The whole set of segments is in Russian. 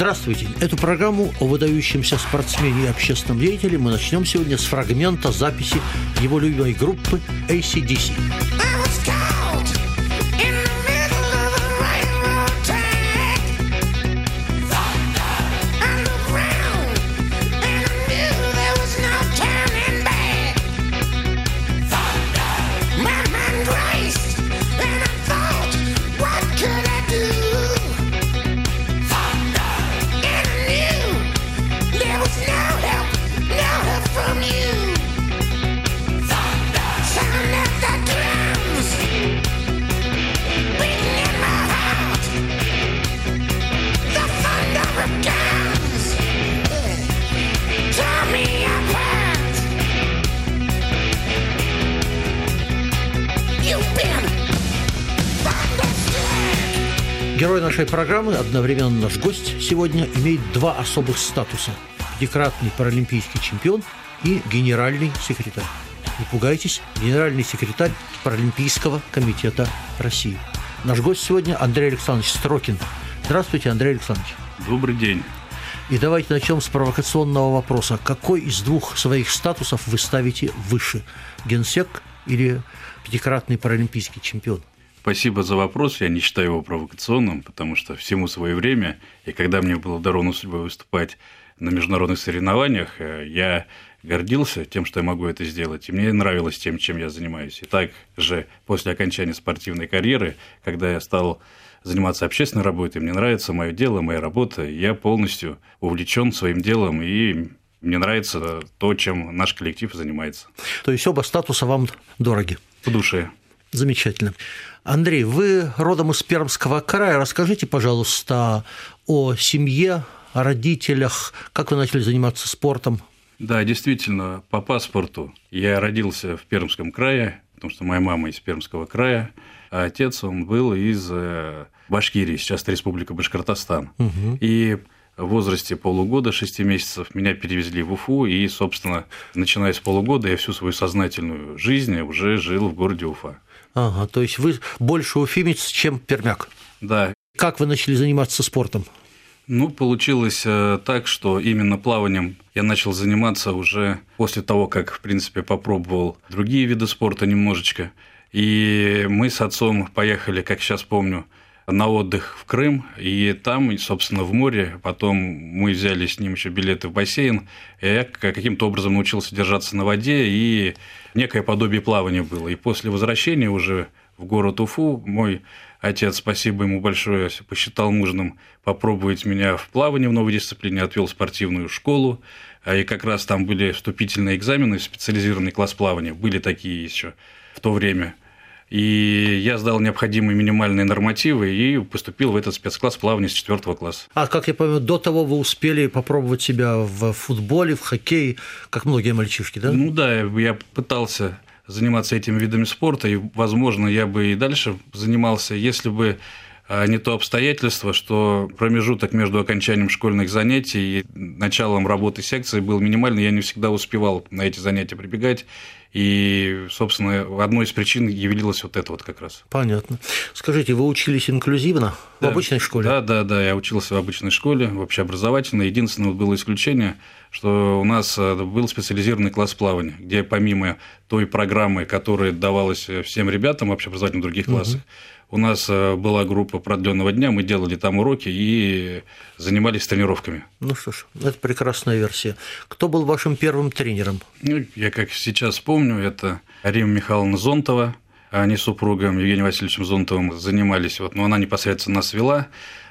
Здравствуйте. Эту программу о выдающемся спортсмене и общественном деятеле мы начнем сегодня с фрагмента записи его любимой группы ACDC. Нашей программы, одновременно наш гость сегодня, имеет два особых статуса. Декратный паралимпийский чемпион и генеральный секретарь. Не пугайтесь, генеральный секретарь Паралимпийского комитета России. Наш гость сегодня Андрей Александрович Строкин. Здравствуйте, Андрей Александрович. Добрый день. И давайте начнем с провокационного вопроса. Какой из двух своих статусов вы ставите выше? Генсек или пятикратный паралимпийский чемпион? Спасибо за вопрос. Я не считаю его провокационным, потому что всему свое время. И когда мне было даровано судьбой выступать на международных соревнованиях, э, я гордился тем, что я могу это сделать, и мне нравилось тем, чем я занимаюсь. И также после окончания спортивной карьеры, когда я стал заниматься общественной работой, мне нравится мое дело, моя работа, я полностью увлечен своим делом, и мне нравится то, чем наш коллектив занимается. То есть оба статуса вам дороги? По душе. Замечательно. Андрей, вы родом из Пермского края. Расскажите, пожалуйста, о семье, о родителях, как вы начали заниматься спортом? Да, действительно, по паспорту я родился в Пермском крае, потому что моя мама из Пермского края, а отец он был из э, Башкирии, сейчас это Республика Башкортостан. Угу. И в возрасте полугода, шести месяцев меня перевезли в Уфу, и, собственно, начиная с полугода, я всю свою сознательную жизнь уже жил в городе Уфа. Ага, то есть вы больше уфимец, чем пермяк. Да. Как вы начали заниматься спортом? Ну, получилось э, так, что именно плаванием я начал заниматься уже после того, как, в принципе, попробовал другие виды спорта немножечко. И мы с отцом поехали, как сейчас помню, на отдых в Крым, и там, собственно, в море. Потом мы взяли с ним еще билеты в бассейн, и я каким-то образом научился держаться на воде, и некое подобие плавания было. И после возвращения уже в город Уфу мой отец, спасибо ему большое, посчитал нужным попробовать меня в плавании в новой дисциплине, отвел спортивную школу, а и как раз там были вступительные экзамены, специализированный класс плавания, были такие еще в то время. И я сдал необходимые минимальные нормативы и поступил в этот спецкласс плавания с четвертого класса. А как я понимаю, до того вы успели попробовать себя в футболе, в хоккее, как многие мальчишки, да? Ну да, я пытался заниматься этими видами спорта, и, возможно, я бы и дальше занимался, если бы а, не то обстоятельство, что промежуток между окончанием школьных занятий и началом работы секции был минимальный, я не всегда успевал на эти занятия прибегать, и, собственно, одной из причин явилась вот это вот как раз. Понятно. Скажите, вы учились инклюзивно да. в обычной школе? Да, да, да, я учился в обычной школе, в общеобразовательной. Единственное было исключение, что у нас э, был специализированный класс плавания, где помимо той программы, которая давалась всем ребятам в общеобразовательных других классах, угу у нас э, была группа продленного дня, мы делали там уроки и занимались тренировками. Ну что ж, это прекрасная версия. Кто был вашим первым тренером? Ну, я как сейчас помню, это Рима Михайловна Зонтова, они с супругом Евгением Васильевичем Зонтовым занимались, вот, но она непосредственно нас вела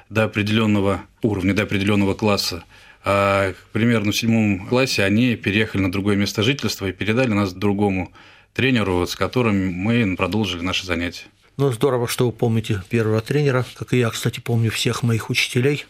до определенного уровня, до определенного класса. А примерно в седьмом классе они переехали на другое место жительства и передали нас другому тренеру, вот, с которым мы продолжили наши занятия. Ну, здорово, что вы помните первого тренера, как и я, кстати, помню всех моих учителей,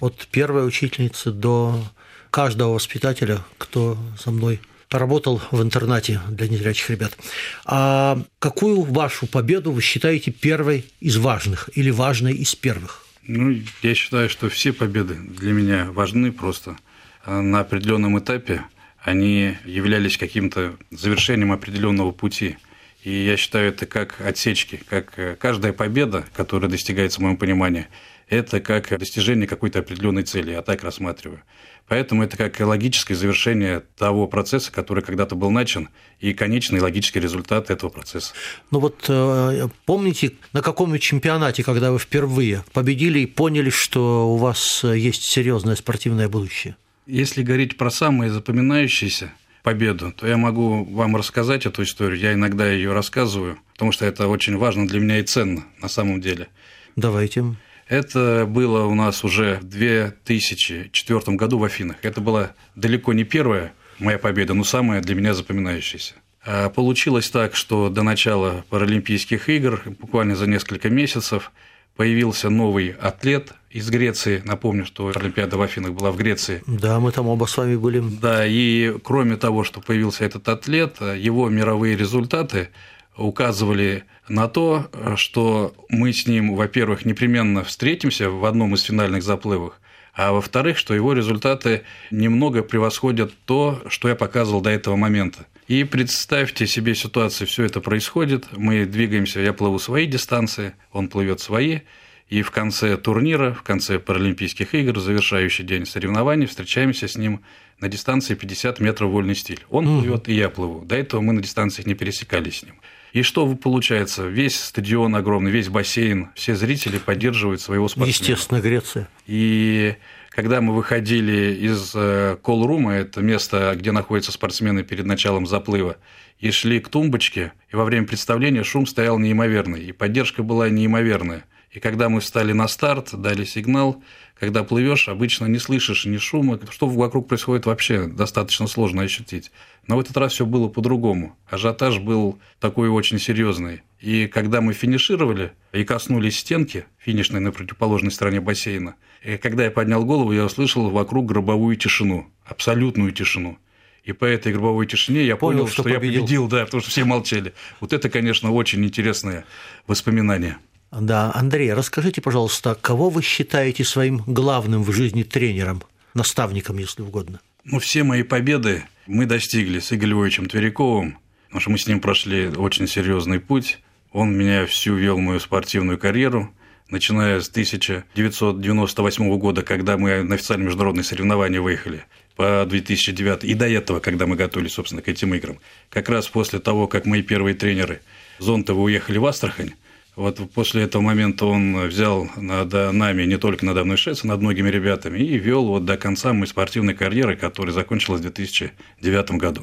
от первой учительницы до каждого воспитателя, кто со мной поработал в интернате для незрячих ребят. А какую вашу победу вы считаете первой из важных или важной из первых? Ну, я считаю, что все победы для меня важны просто. На определенном этапе они являлись каким-то завершением определенного пути. И я считаю это как отсечки, как э, каждая победа, которая достигается в моем понимании, это как достижение какой-то определенной цели, я так рассматриваю. Поэтому это как логическое завершение того процесса, который когда-то был начат, и конечный логический результат этого процесса. Ну вот э, помните, на каком чемпионате, когда вы впервые победили и поняли, что у вас есть серьезное спортивное будущее? Если говорить про самые запоминающиеся победу, то я могу вам рассказать эту историю. Я иногда ее рассказываю, потому что это очень важно для меня и ценно на самом деле. Давайте. Это было у нас уже в 2004 году в Афинах. Это была далеко не первая моя победа, но самая для меня запоминающаяся. А получилось так, что до начала Паралимпийских игр, буквально за несколько месяцев, появился новый атлет из Греции. Напомню, что Олимпиада в Афинах была в Греции. Да, мы там оба с вами были. Да, и кроме того, что появился этот атлет, его мировые результаты указывали на то, что мы с ним, во-первых, непременно встретимся в одном из финальных заплывов, а во-вторых, что его результаты немного превосходят то, что я показывал до этого момента. И представьте себе ситуацию, все это происходит, мы двигаемся, я плыву свои дистанции, он плывет свои, и в конце турнира, в конце Паралимпийских игр, завершающий день соревнований, встречаемся с ним на дистанции 50 метров вольный стиль. Он угу. плывет, и я плыву. До этого мы на дистанциях не пересекались с ним. И что получается? Весь стадион огромный, весь бассейн, все зрители поддерживают своего спортсмена. Естественно, Греция. И когда мы выходили из э, колрума, это место, где находятся спортсмены перед началом заплыва, и шли к тумбочке, и во время представления шум стоял неимоверный, и поддержка была неимоверная. И когда мы встали на старт, дали сигнал, когда плывешь, обычно не слышишь ни шума, что вокруг происходит вообще достаточно сложно ощутить. Но в этот раз все было по-другому. Ажиотаж был такой очень серьезный. И когда мы финишировали и коснулись стенки, финишной на противоположной стороне бассейна, и когда я поднял голову, я услышал вокруг гробовую тишину, абсолютную тишину. И по этой гробовой тишине я понял, понял что, что победил. я победил, да, потому что все молчали. Вот это, конечно, очень интересное воспоминание. Да, Андрей, расскажите, пожалуйста, кого вы считаете своим главным в жизни тренером, наставником, если угодно? Ну, все мои победы мы достигли с Игорем Львовичем Тверяковым, потому что мы с ним прошли очень серьезный путь. Он меня всю вел мою спортивную карьеру, начиная с 1998 года, когда мы на официальные международные соревнования выехали, по 2009, и до этого, когда мы готовились, собственно, к этим играм. Как раз после того, как мои первые тренеры Зонтовы уехали в Астрахань, вот после этого момента он взял над нами, не только надо мной шесть, над многими ребятами, и вел вот до конца моей спортивной карьеры, которая закончилась в 2009 году.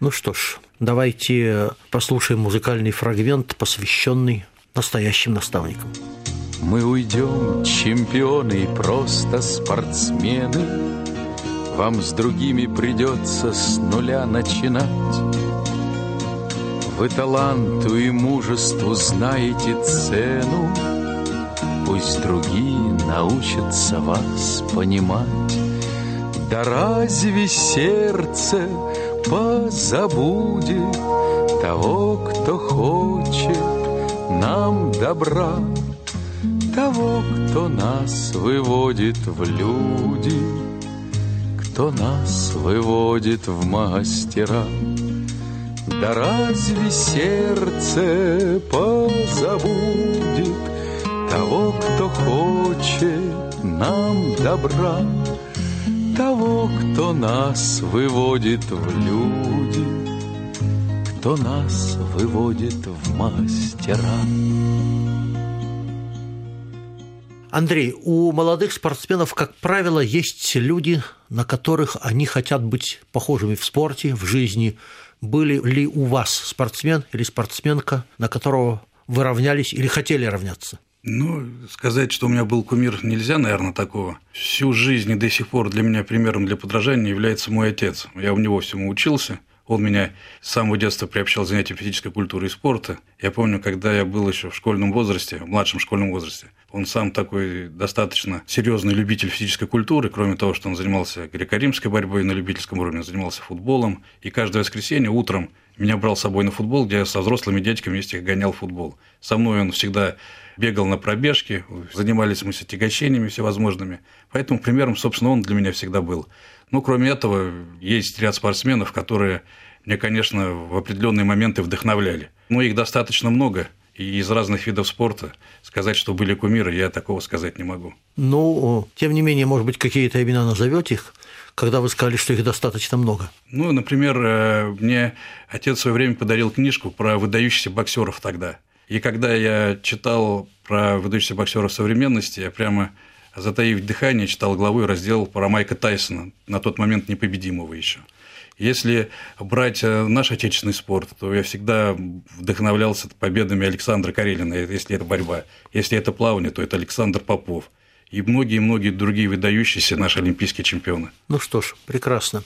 Ну что ж, давайте послушаем музыкальный фрагмент, посвященный настоящим наставникам. Мы уйдем, чемпионы и просто спортсмены. Вам с другими придется с нуля начинать. Вы таланту и мужеству знаете цену, Пусть другие научатся вас понимать. Да разве сердце позабудет Того, кто хочет нам добра, Того, кто нас выводит в люди, Кто нас выводит в мастера. Да разве сердце позабудет Того, кто хочет нам добра, Того, кто нас выводит в люди, Кто нас выводит в мастера. Андрей, у молодых спортсменов, как правило, есть люди, на которых они хотят быть похожими в спорте, в жизни, были ли у вас спортсмен или спортсменка, на которого вы равнялись или хотели равняться? Ну, сказать, что у меня был кумир, нельзя, наверное, такого. Всю жизнь и до сих пор для меня примером для подражания является мой отец. Я у него всему учился. Он меня с самого детства приобщал к занятиям физической культуры и спорта. Я помню, когда я был еще в школьном возрасте, в младшем школьном возрасте, он сам такой достаточно серьезный любитель физической культуры, кроме того, что он занимался греко-римской борьбой на любительском уровне, занимался футболом. И каждое воскресенье утром меня брал с собой на футбол, где я со взрослыми дядьками вместе гонял футбол. Со мной он всегда бегал на пробежки, занимались мы с отягощениями всевозможными. Поэтому примером, собственно, он для меня всегда был. Ну, кроме этого, есть ряд спортсменов, которые мне, конечно, в определенные моменты вдохновляли. Но их достаточно много, и из разных видов спорта. Сказать, что были кумиры, я такого сказать не могу. Ну, тем не менее, может быть, какие-то имена назовете их, когда вы сказали, что их достаточно много? Ну, например, э, мне отец в свое время подарил книжку про выдающихся боксеров тогда. И когда я читал про выдающихся боксеров современности, я прямо затаив дыхание, читал главу и раздел про Майка Тайсона, на тот момент непобедимого еще. Если брать э, наш отечественный спорт, то я всегда вдохновлялся победами Александра Карелина, если это борьба. Если это плавание, то это Александр Попов. И многие-многие другие выдающиеся наши олимпийские чемпионы. Ну что ж, прекрасно.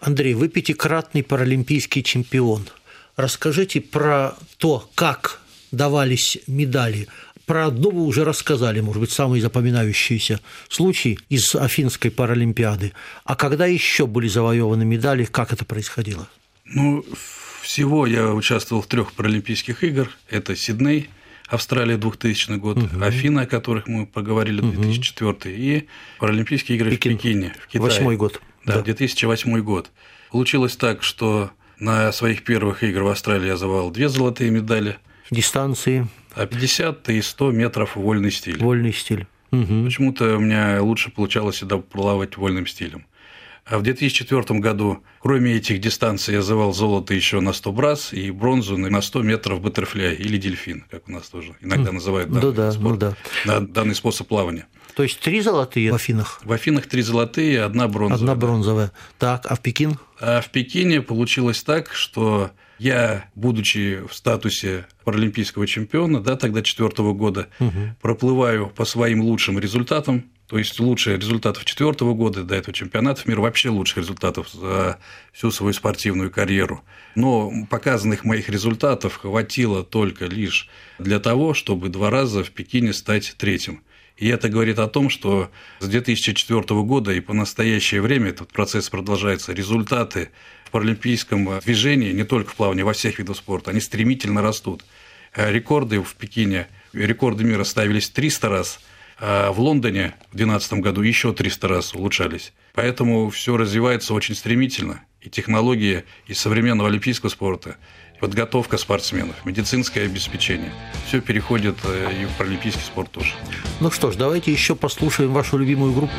Андрей, вы пятикратный паралимпийский чемпион. Расскажите про то, как давались медали. Про одну вы уже рассказали, может быть, самый запоминающийся случай из Афинской Паралимпиады. А когда еще были завоеваны медали, как это происходило? Ну, всего я участвовал в трех Паралимпийских играх. Это Сидней, Австралия 2000 год, угу. Афина, о которых мы поговорили, 2004, угу. и Паралимпийские игры Пекин. в Пекине, в Китае. Восьмой год. Да, да, 2008 год. Получилось так, что на своих первых играх в Австралии я завоевал две золотые медали. Дистанции? А 50 и 100 метров вольный стиль. Вольный стиль. Угу. Почему-то у меня лучше получалось всегда плавать вольным стилем. А в 2004 году, кроме этих дистанций, я завал золото еще на 100 брас и бронзу на 100 метров баттерфляй или дельфин, как у нас тоже иногда называют данный, ну, да, спорт, ну, да. данный способ плавания. То есть три золотые в Афинах? В Афинах три золотые, одна бронзовая. Одна бронзовая. Так, а в Пекин? А в Пекине получилось так, что я, будучи в статусе паралимпийского чемпиона, да, тогда четвертого года, угу. проплываю по своим лучшим результатам, то есть лучшие результатов четвертого года до этого чемпионата мира, вообще лучших результатов за всю свою спортивную карьеру. Но показанных моих результатов хватило только лишь для того, чтобы два раза в Пекине стать третьим. И это говорит о том, что с 2004 года и по настоящее время этот процесс продолжается. Результаты в паралимпийском движении, не только в плавании, во всех видах спорта, они стремительно растут. Э, рекорды в Пекине, рекорды мира ставились 300 раз, а в Лондоне в 2012 году еще 300 раз улучшались. Поэтому все развивается очень стремительно. И технологии из современного олимпийского спорта, подготовка спортсменов, медицинское обеспечение. Все переходит э, и в паралимпийский спорт тоже. Ну что ж, давайте еще послушаем вашу любимую группу.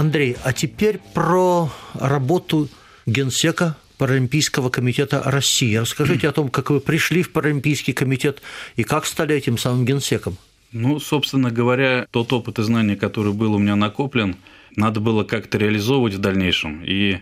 Андрей, а теперь про работу генсека Паралимпийского комитета России. Расскажите о том, как вы пришли в Паралимпийский комитет и как стали этим самым генсеком. Ну, собственно говоря, тот опыт и знания, который был у меня накоплен, надо было как-то реализовывать в дальнейшем. И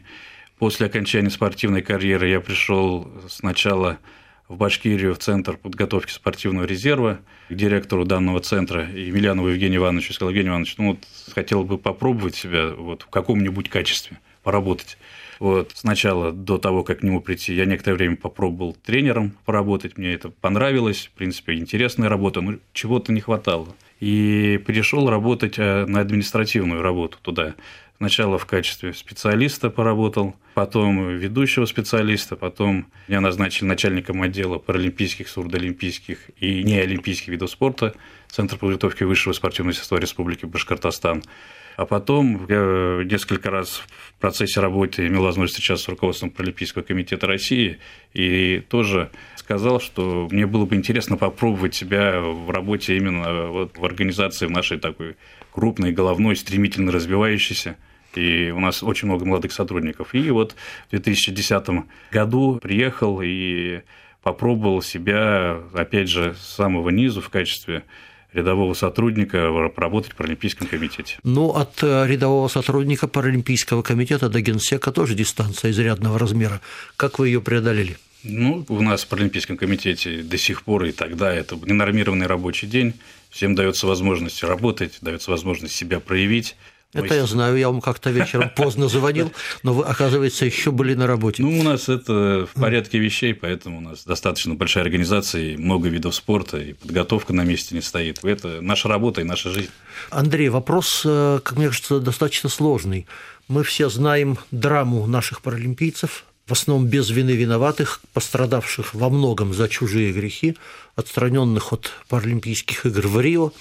после окончания спортивной карьеры я пришел сначала в Башкирию в Центр подготовки спортивного резерва к директору данного центра Емельянову Евгению Ивановичу. Сказал, Евгений Иванович, ну вот хотел бы попробовать себя вот в каком-нибудь качестве, поработать. Вот, сначала, до того, как к нему прийти, я некоторое время попробовал тренером поработать, мне это понравилось, в принципе, интересная работа, но чего-то не хватало. И перешел работать э, на административную работу туда. Сначала в качестве специалиста поработал, потом ведущего специалиста, потом меня назначили начальником отдела паралимпийских, сурдоолимпийских и неолимпийских видов спорта Центра подготовки высшего спортивного мастерства Республики Башкортостан. А потом я несколько раз в процессе работы имел возможность встречаться с руководством Паралимпийского комитета России и тоже сказал, что мне было бы интересно попробовать себя в работе именно вот в организации в нашей такой крупной, головной, стремительно развивающейся. И у нас очень много молодых сотрудников. И вот в 2010 году приехал и попробовал себя, опять же, с самого низу в качестве рядового сотрудника работать в Паралимпийском комитете. Ну, от э, рядового сотрудника Паралимпийского комитета до генсека тоже дистанция изрядного размера. Как вы ее преодолели? Ну, у нас в Паралимпийском комитете до сих пор и тогда это ненормированный рабочий день. Всем дается возможность работать, дается возможность себя проявить. Это я знаю, я вам как-то вечером поздно звонил, но вы, оказывается, еще были на работе. Ну, у нас это в порядке вещей, поэтому у нас достаточно большая организация, и много видов спорта, и подготовка на месте не стоит. Это наша работа и наша жизнь. Андрей, вопрос, э, как мне кажется, достаточно сложный. Мы все знаем драму наших паралимпийцев, в основном без вины виноватых, пострадавших во многом за чужие грехи, отстраненных от Паралимпийских игр в Рио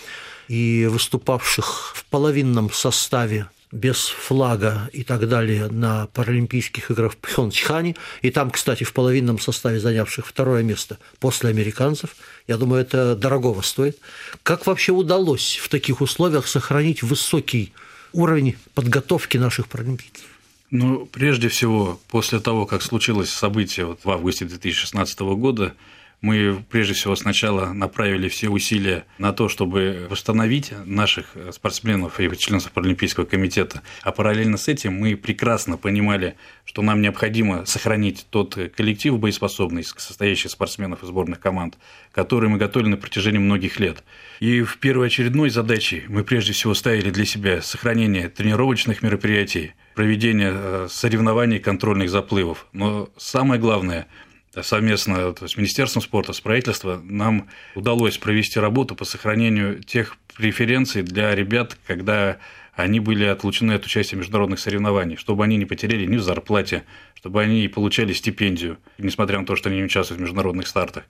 и выступавших в половинном составе без флага и так далее на Паралимпийских играх в Пхенчхане, и там, кстати, в половинном составе занявших второе место после американцев. Я думаю, это дорогого стоит. Как вообще удалось в таких условиях сохранить высокий уровень подготовки наших паралимпийцев? Ну, прежде всего, после того, как случилось событие вот в августе 2016 года, мы прежде всего сначала направили все усилия на то, чтобы восстановить наших спортсменов и членов Паралимпийского комитета. А параллельно с этим мы прекрасно понимали, что нам необходимо сохранить тот коллектив боеспособный, состоящий из спортсменов и сборных команд, который мы готовили на протяжении многих лет. И в первоочередной задачей мы прежде всего ставили для себя сохранение тренировочных мероприятий, проведение э, соревнований контрольных заплывов. Но самое главное – совместно с Министерством спорта, с правительством, нам удалось провести работу по сохранению тех преференций для ребят, когда они были отлучены от участия в международных соревнованиях, чтобы они не потеряли ни в зарплате, чтобы они получали стипендию, несмотря на то, что они не участвуют в международных стартах,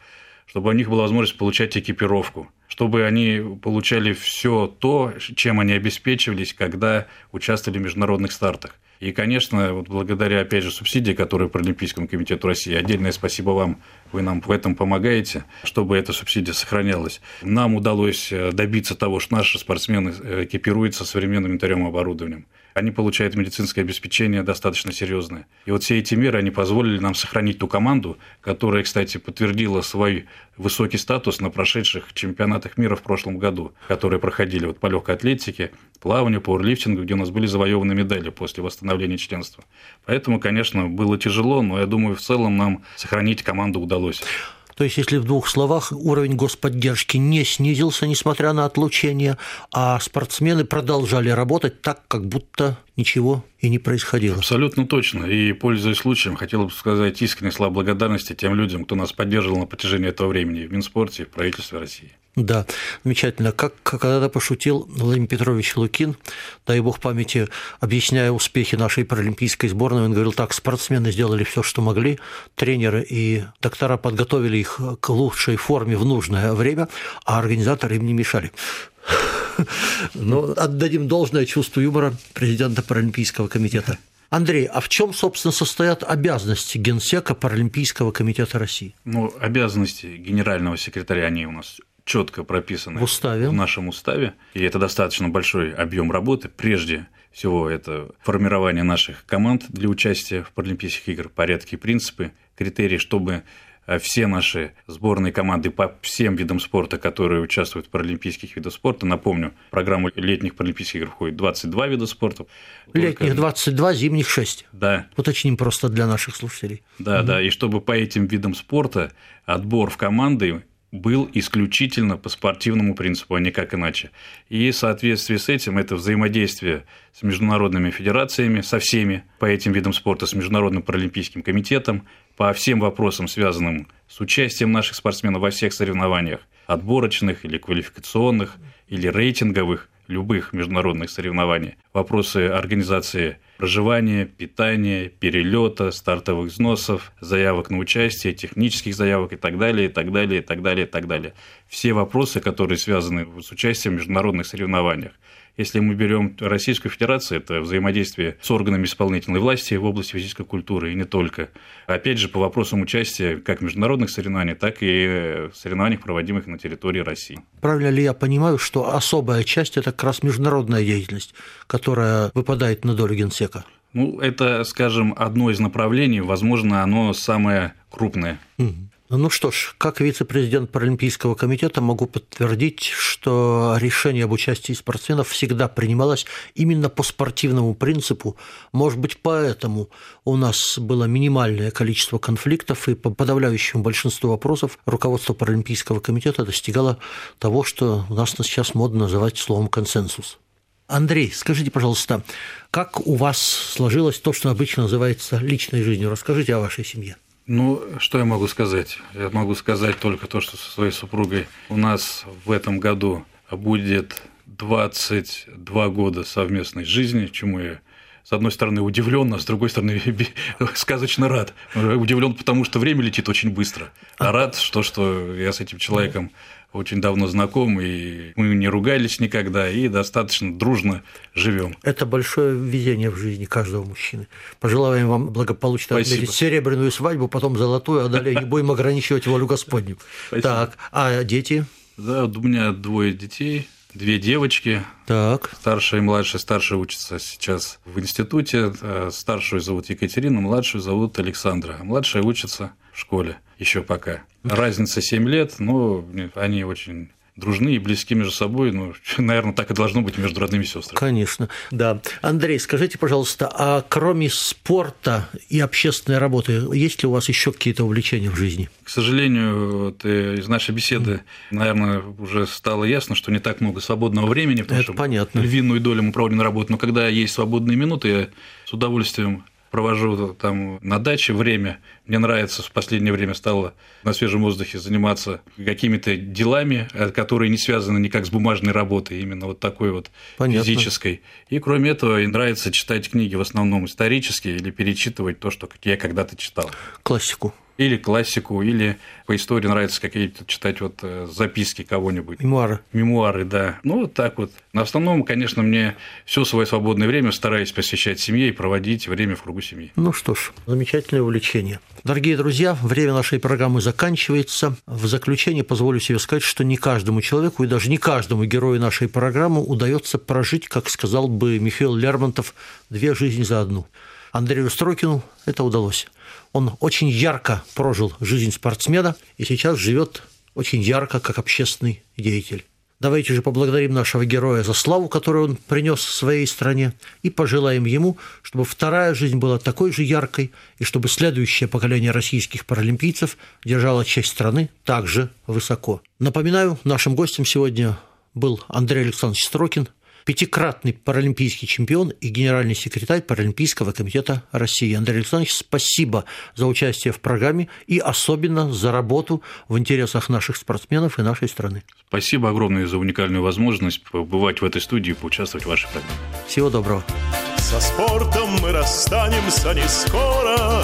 чтобы у них была возможность получать экипировку, чтобы они получали все то, чем они обеспечивались, когда участвовали в международных стартах. И, конечно, вот благодаря, опять же, субсидии, которые по Олимпийскому комитету России, отдельное спасибо вам, вы нам в этом помогаете, чтобы эта субсидия сохранялась. Нам удалось э, добиться того, что наши спортсмены э, экипируются современным инвентарем и оборудованием они получают медицинское обеспечение достаточно серьезное. И вот все эти меры, они позволили нам сохранить ту команду, которая, кстати, подтвердила свой высокий статус на прошедших чемпионатах мира в прошлом году, которые проходили вот по легкой атлетике, плаванию, пауэрлифтингу, где у нас были завоеваны медали после восстановления членства. Поэтому, конечно, было тяжело, но я думаю, в целом нам сохранить команду удалось. То есть, если в двух словах, уровень господдержки не снизился, несмотря на отлучение, а спортсмены продолжали работать так, как будто ничего и не происходило. Абсолютно точно. И, пользуясь случаем, хотел бы сказать искренне слова благодарности тем людям, кто нас поддерживал на протяжении этого времени в Минспорте и в правительстве России. Да, замечательно. Как когда-то пошутил Владимир Петрович Лукин, дай бог памяти, объясняя успехи нашей паралимпийской сборной, он говорил так, спортсмены сделали все, что могли, тренеры и доктора подготовили их к лучшей форме в нужное время, а организаторы им не мешали. Но отдадим должное чувству юмора президента Паралимпийского комитета. Андрей, а в чем, собственно, состоят обязанности Генсека Паралимпийского комитета России? Ну, обязанности генерального секретаря, они у нас четко прописаны в, уставе. в нашем уставе, и это достаточно большой объем работы. Прежде всего, это формирование наших команд для участия в Паралимпийских играх, порядки и принципы, критерии, чтобы э, все наши сборные команды по всем видам спорта, которые участвуют в паралимпийских видах спорта. Напомню, в программу летних паралимпийских игр входит 22 вида спорта. Летних 22, зимних 6. Да. Уточним просто для наших слушателей. Да, угу. да. И чтобы по этим видам спорта отбор в команды был исключительно по спортивному принципу, а никак иначе. И в соответствии с этим это взаимодействие с международными федерациями, со всеми по этим видам спорта, с Международным паралимпийским комитетом, по всем вопросам, связанным с участием наших спортсменов во всех соревнованиях, отборочных или квалификационных, или рейтинговых, любых международных соревнований. Вопросы организации проживания, питания, перелета, стартовых взносов, заявок на участие, технических заявок и так далее, и так далее, и так далее, и так далее. Все вопросы, которые связаны с участием в международных соревнованиях. Если мы берем Российскую Федерацию, это взаимодействие с органами исполнительной власти в области физической культуры и не только. Опять же, по вопросам участия как международных соревнованиях, так и в соревнованиях, проводимых на территории России. Правильно ли я понимаю, что особая часть – это как раз международная деятельность, которая выпадает на долю генсека? Ну, это, скажем, одно из направлений, возможно, оно самое крупное. Угу. Ну что ж, как вице-президент Паралимпийского комитета могу подтвердить, что решение об участии спортсменов всегда принималось именно по спортивному принципу. Может быть, поэтому у нас было минимальное количество конфликтов, и по подавляющему большинству вопросов руководство Паралимпийского комитета достигало того, что у нас сейчас модно называть словом «консенсус». Андрей, скажите, пожалуйста, как у вас сложилось то, что обычно называется личной жизнью? Расскажите о вашей семье. Ну, что я могу сказать? Я могу сказать только то, что со своей супругой у нас в этом году будет 22 года совместной жизни, чему я с одной стороны удивлен, а с другой стороны сказочно рад. Удивлен, потому что время летит очень быстро. А рад, что, что я с этим человеком очень давно знаком, и мы не ругались никогда, и достаточно дружно живем. Это большое везение в жизни каждого мужчины. Пожелаем вам благополучно Спасибо. отметить серебряную свадьбу, потом золотую, а далее не будем ограничивать волю Господню. Спасибо. Так, а дети? Да, у меня двое детей, две девочки. Так. Старшая и младшая. Старшая учится сейчас в институте. Э, старшую зовут Екатерина, младшую зовут Александра. Младшая учится в школе еще пока. Разница 7 лет, но они очень дружны и близки между собой. Ну, наверное, так и должно быть между родными сестрами. Конечно, да. Андрей, скажите, пожалуйста, а кроме спорта и общественной работы, есть ли у вас еще какие-то увлечения в жизни? К сожалению, вот э, из нашей беседы, наверное, уже стало ясно, что не так много свободного времени, потому Это что понятно. львиную долю мы проводим на работу, но когда есть свободные минуты, я с удовольствием провожу там на даче время. Мне нравится в последнее время стало на свежем воздухе заниматься какими-то делами, э, которые не связаны никак с бумажной работой, именно вот такой вот Понятно. физической. И кроме этого, нравится читать книги в основном исторические или перечитывать то, что я когда-то читал. Классику или классику, или по истории нравится какие-то читать вот э, записки кого-нибудь. Мемуары. Мемуары, да. Ну, вот так вот. На основном, конечно, мне все свое свободное время стараюсь посвящать семье и проводить время в кругу семьи. Ну что ж, замечательное увлечение. Дорогие друзья, время нашей программы заканчивается. В заключение позволю себе сказать, что не каждому человеку и даже не каждому герою нашей программы удается прожить, как сказал бы Михаил Лермонтов, две жизни за одну. Андрею Строкину это удалось. Он очень ярко прожил жизнь спортсмена и сейчас живет очень ярко как общественный деятель. Давайте же поблагодарим нашего героя за славу, которую он принес своей стране, и пожелаем ему, чтобы вторая жизнь была такой же яркой, и чтобы следующее поколение российских паралимпийцев держало честь страны также высоко. Напоминаю, нашим гостем сегодня был Андрей Александрович Строкин, пятикратный паралимпийский чемпион и генеральный секретарь Паралимпийского комитета России. Андрей Александрович, спасибо за участие в программе и особенно за работу в интересах наших спортсменов и нашей страны. Спасибо огромное за уникальную возможность побывать в этой студии и поучаствовать в вашей программе. Всего доброго. Со спортом мы расстанемся не скоро,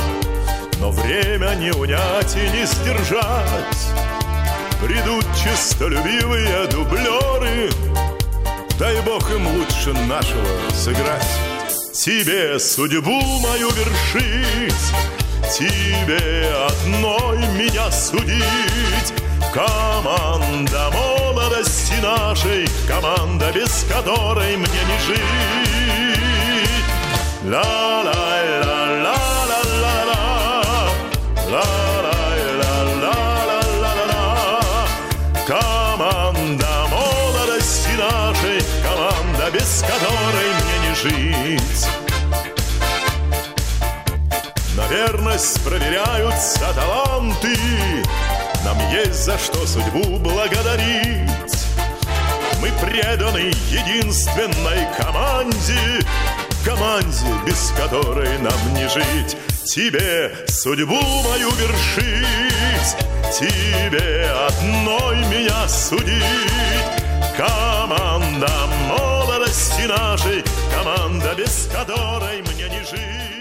но время не унять и не сдержать. Придут чистолюбивые дублеры, Дай Бог им лучше нашего сыграть. Тебе судьбу мою вершить Тебе одной меня судить. Команда молодости нашей Команда, без которой мне не жить. Ла-ла-ла-ла-ла-ла-ла жить. На верность проверяются таланты Нам есть за что судьбу благодарить. Мы преданы единственной команде Команде, без которой нам не жить. Тебе судьбу мою вершить тебе одной меня судить. Команда молодости нашей, команда, без которой мне не жить.